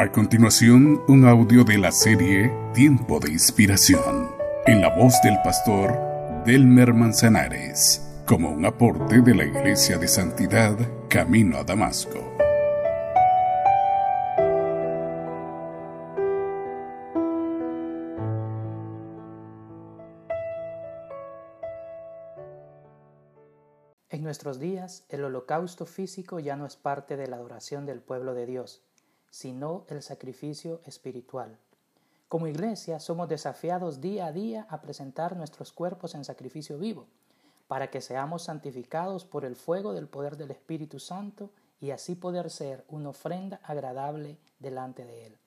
A continuación, un audio de la serie Tiempo de Inspiración, en la voz del pastor Delmer Manzanares, como un aporte de la Iglesia de Santidad Camino a Damasco. En nuestros días, el holocausto físico ya no es parte de la adoración del pueblo de Dios sino el sacrificio espiritual. Como iglesia somos desafiados día a día a presentar nuestros cuerpos en sacrificio vivo, para que seamos santificados por el fuego del poder del Espíritu Santo y así poder ser una ofrenda agradable delante de Él.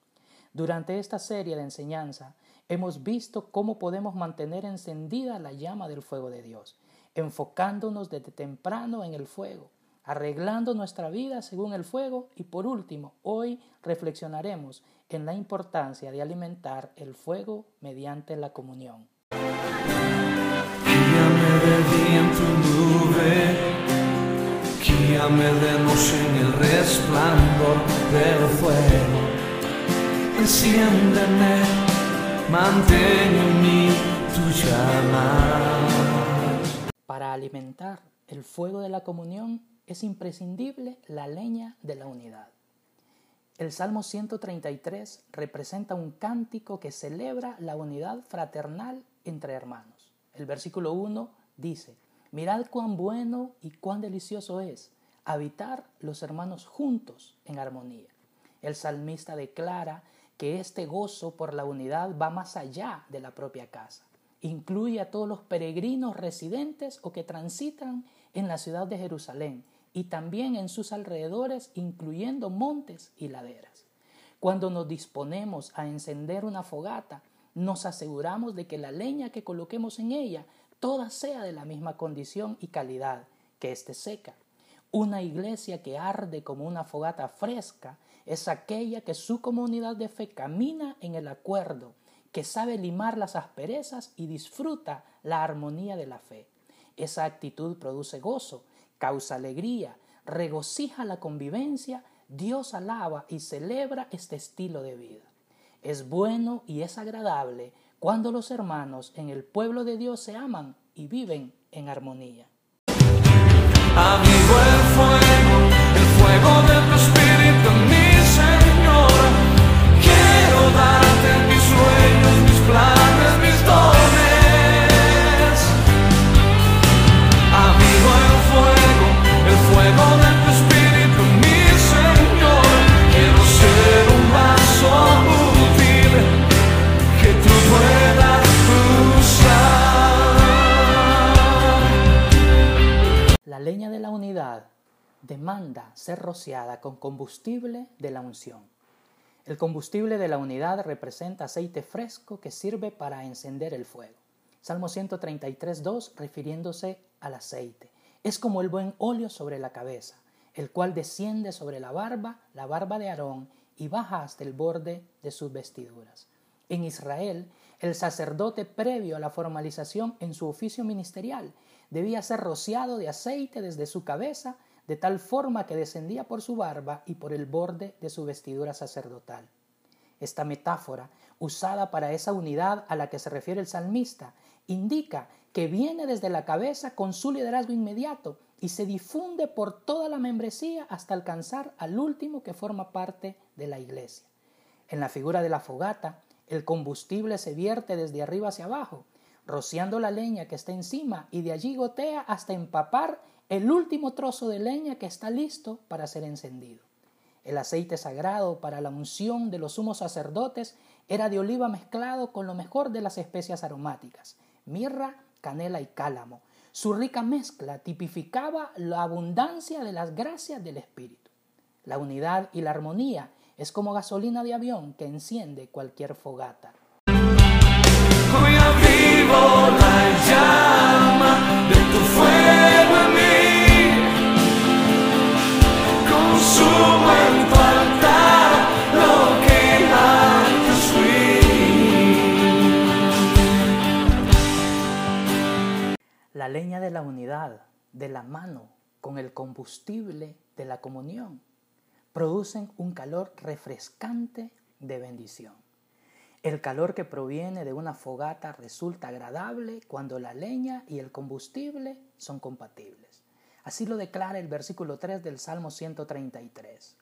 Durante esta serie de enseñanza hemos visto cómo podemos mantener encendida la llama del fuego de Dios, enfocándonos desde temprano en el fuego, arreglando nuestra vida según el fuego y por último, hoy reflexionaremos en la importancia de alimentar el fuego mediante la comunión. Guíame en tu nube, guíame de noche en el resplandor del fuego. Enciéndeme, mantén en mí tu llama. Para alimentar el fuego de la comunión es imprescindible la leña de la unidad. El Salmo 133 representa un cántico que celebra la unidad fraternal entre hermanos. El versículo 1 dice, Mirad cuán bueno y cuán delicioso es habitar los hermanos juntos en armonía. El salmista declara que este gozo por la unidad va más allá de la propia casa. Incluye a todos los peregrinos residentes o que transitan en la ciudad de Jerusalén y también en sus alrededores, incluyendo montes y laderas. Cuando nos disponemos a encender una fogata, nos aseguramos de que la leña que coloquemos en ella toda sea de la misma condición y calidad, que esté seca. Una iglesia que arde como una fogata fresca es aquella que su comunidad de fe camina en el acuerdo, que sabe limar las asperezas y disfruta la armonía de la fe. Esa actitud produce gozo, causa alegría, regocija la convivencia, Dios alaba y celebra este estilo de vida. Es bueno y es agradable cuando los hermanos en el pueblo de Dios se aman y viven en armonía. La leña de la unidad demanda ser rociada con combustible de la unción. El combustible de la unidad representa aceite fresco que sirve para encender el fuego. Salmo 133.2 refiriéndose al aceite. Es como el buen óleo sobre la cabeza, el cual desciende sobre la barba, la barba de Aarón, y baja hasta el borde de sus vestiduras. En Israel, el sacerdote previo a la formalización en su oficio ministerial debía ser rociado de aceite desde su cabeza, de tal forma que descendía por su barba y por el borde de su vestidura sacerdotal. Esta metáfora, usada para esa unidad a la que se refiere el salmista, indica que viene desde la cabeza con su liderazgo inmediato y se difunde por toda la membresía hasta alcanzar al último que forma parte de la iglesia. En la figura de la fogata, el combustible se vierte desde arriba hacia abajo, rociando la leña que está encima y de allí gotea hasta empapar el último trozo de leña que está listo para ser encendido. El aceite sagrado para la unción de los sumos sacerdotes era de oliva mezclado con lo mejor de las especias aromáticas, mirra, canela y cálamo. Su rica mezcla tipificaba la abundancia de las gracias del Espíritu. La unidad y la armonía es como gasolina de avión que enciende cualquier fogata. La leña de la unidad, de la mano, con el combustible de la comunión. Producen un calor refrescante de bendición. El calor que proviene de una fogata resulta agradable cuando la leña y el combustible son compatibles. Así lo declara el versículo 3 del Salmo 133.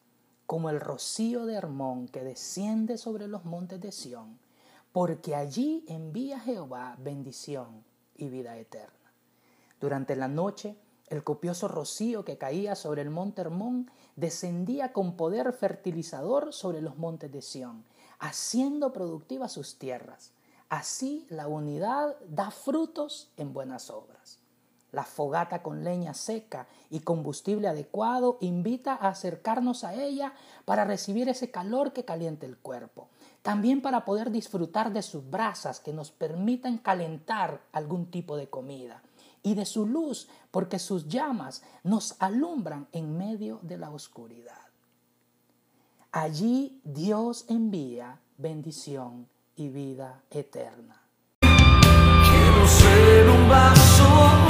Como el rocío de Hermón que desciende sobre los montes de Sión, porque allí envía Jehová bendición y vida eterna. Durante la noche, el copioso rocío que caía sobre el monte Hermón descendía con poder fertilizador sobre los montes de Sión haciendo productivas sus tierras. Así la unidad da frutos en buenas obras. La fogata con leña seca y combustible adecuado invita a acercarnos a ella para recibir ese calor que calienta el cuerpo. También para poder disfrutar de sus brasas que nos permitan calentar algún tipo de comida. Y de su luz porque sus llamas nos alumbran en medio de la oscuridad. Allí Dios envía bendición y vida eterna. Quiero ser un vaso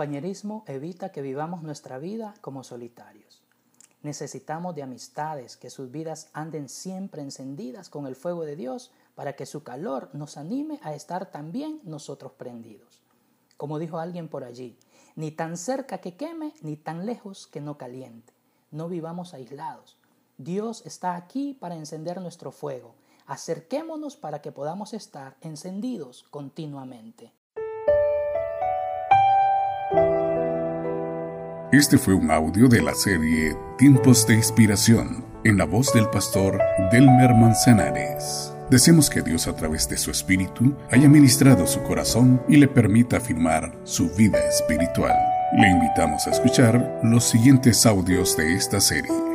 compañerismo evita que vivamos nuestra vida como solitarios. Necesitamos de amistades que sus vidas anden siempre encendidas con el fuego de Dios para que su calor nos anime a estar también nosotros prendidos. Como dijo alguien por allí, ni tan cerca que queme, ni tan lejos que no caliente. No vivamos aislados. Dios está aquí para encender nuestro fuego. Acerquémonos para que podamos estar encendidos continuamente. Este fue un audio de la serie Tiempos de Inspiración en la voz del pastor Delmer Manzanares. Deseamos que Dios a través de su espíritu haya ministrado su corazón y le permita afirmar su vida espiritual. Le invitamos a escuchar los siguientes audios de esta serie.